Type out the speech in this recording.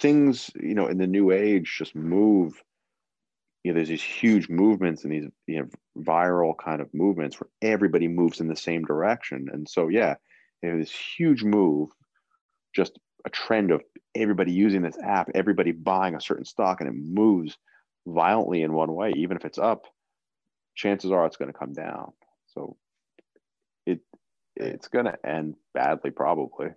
things you know in the new age just move you know there's these huge movements and these you know viral kind of movements where everybody moves in the same direction. And so yeah you know, this huge move just a trend of everybody using this app everybody buying a certain stock and it moves violently in one way even if it's up chances are it's going to come down. So it it's going to end badly probably.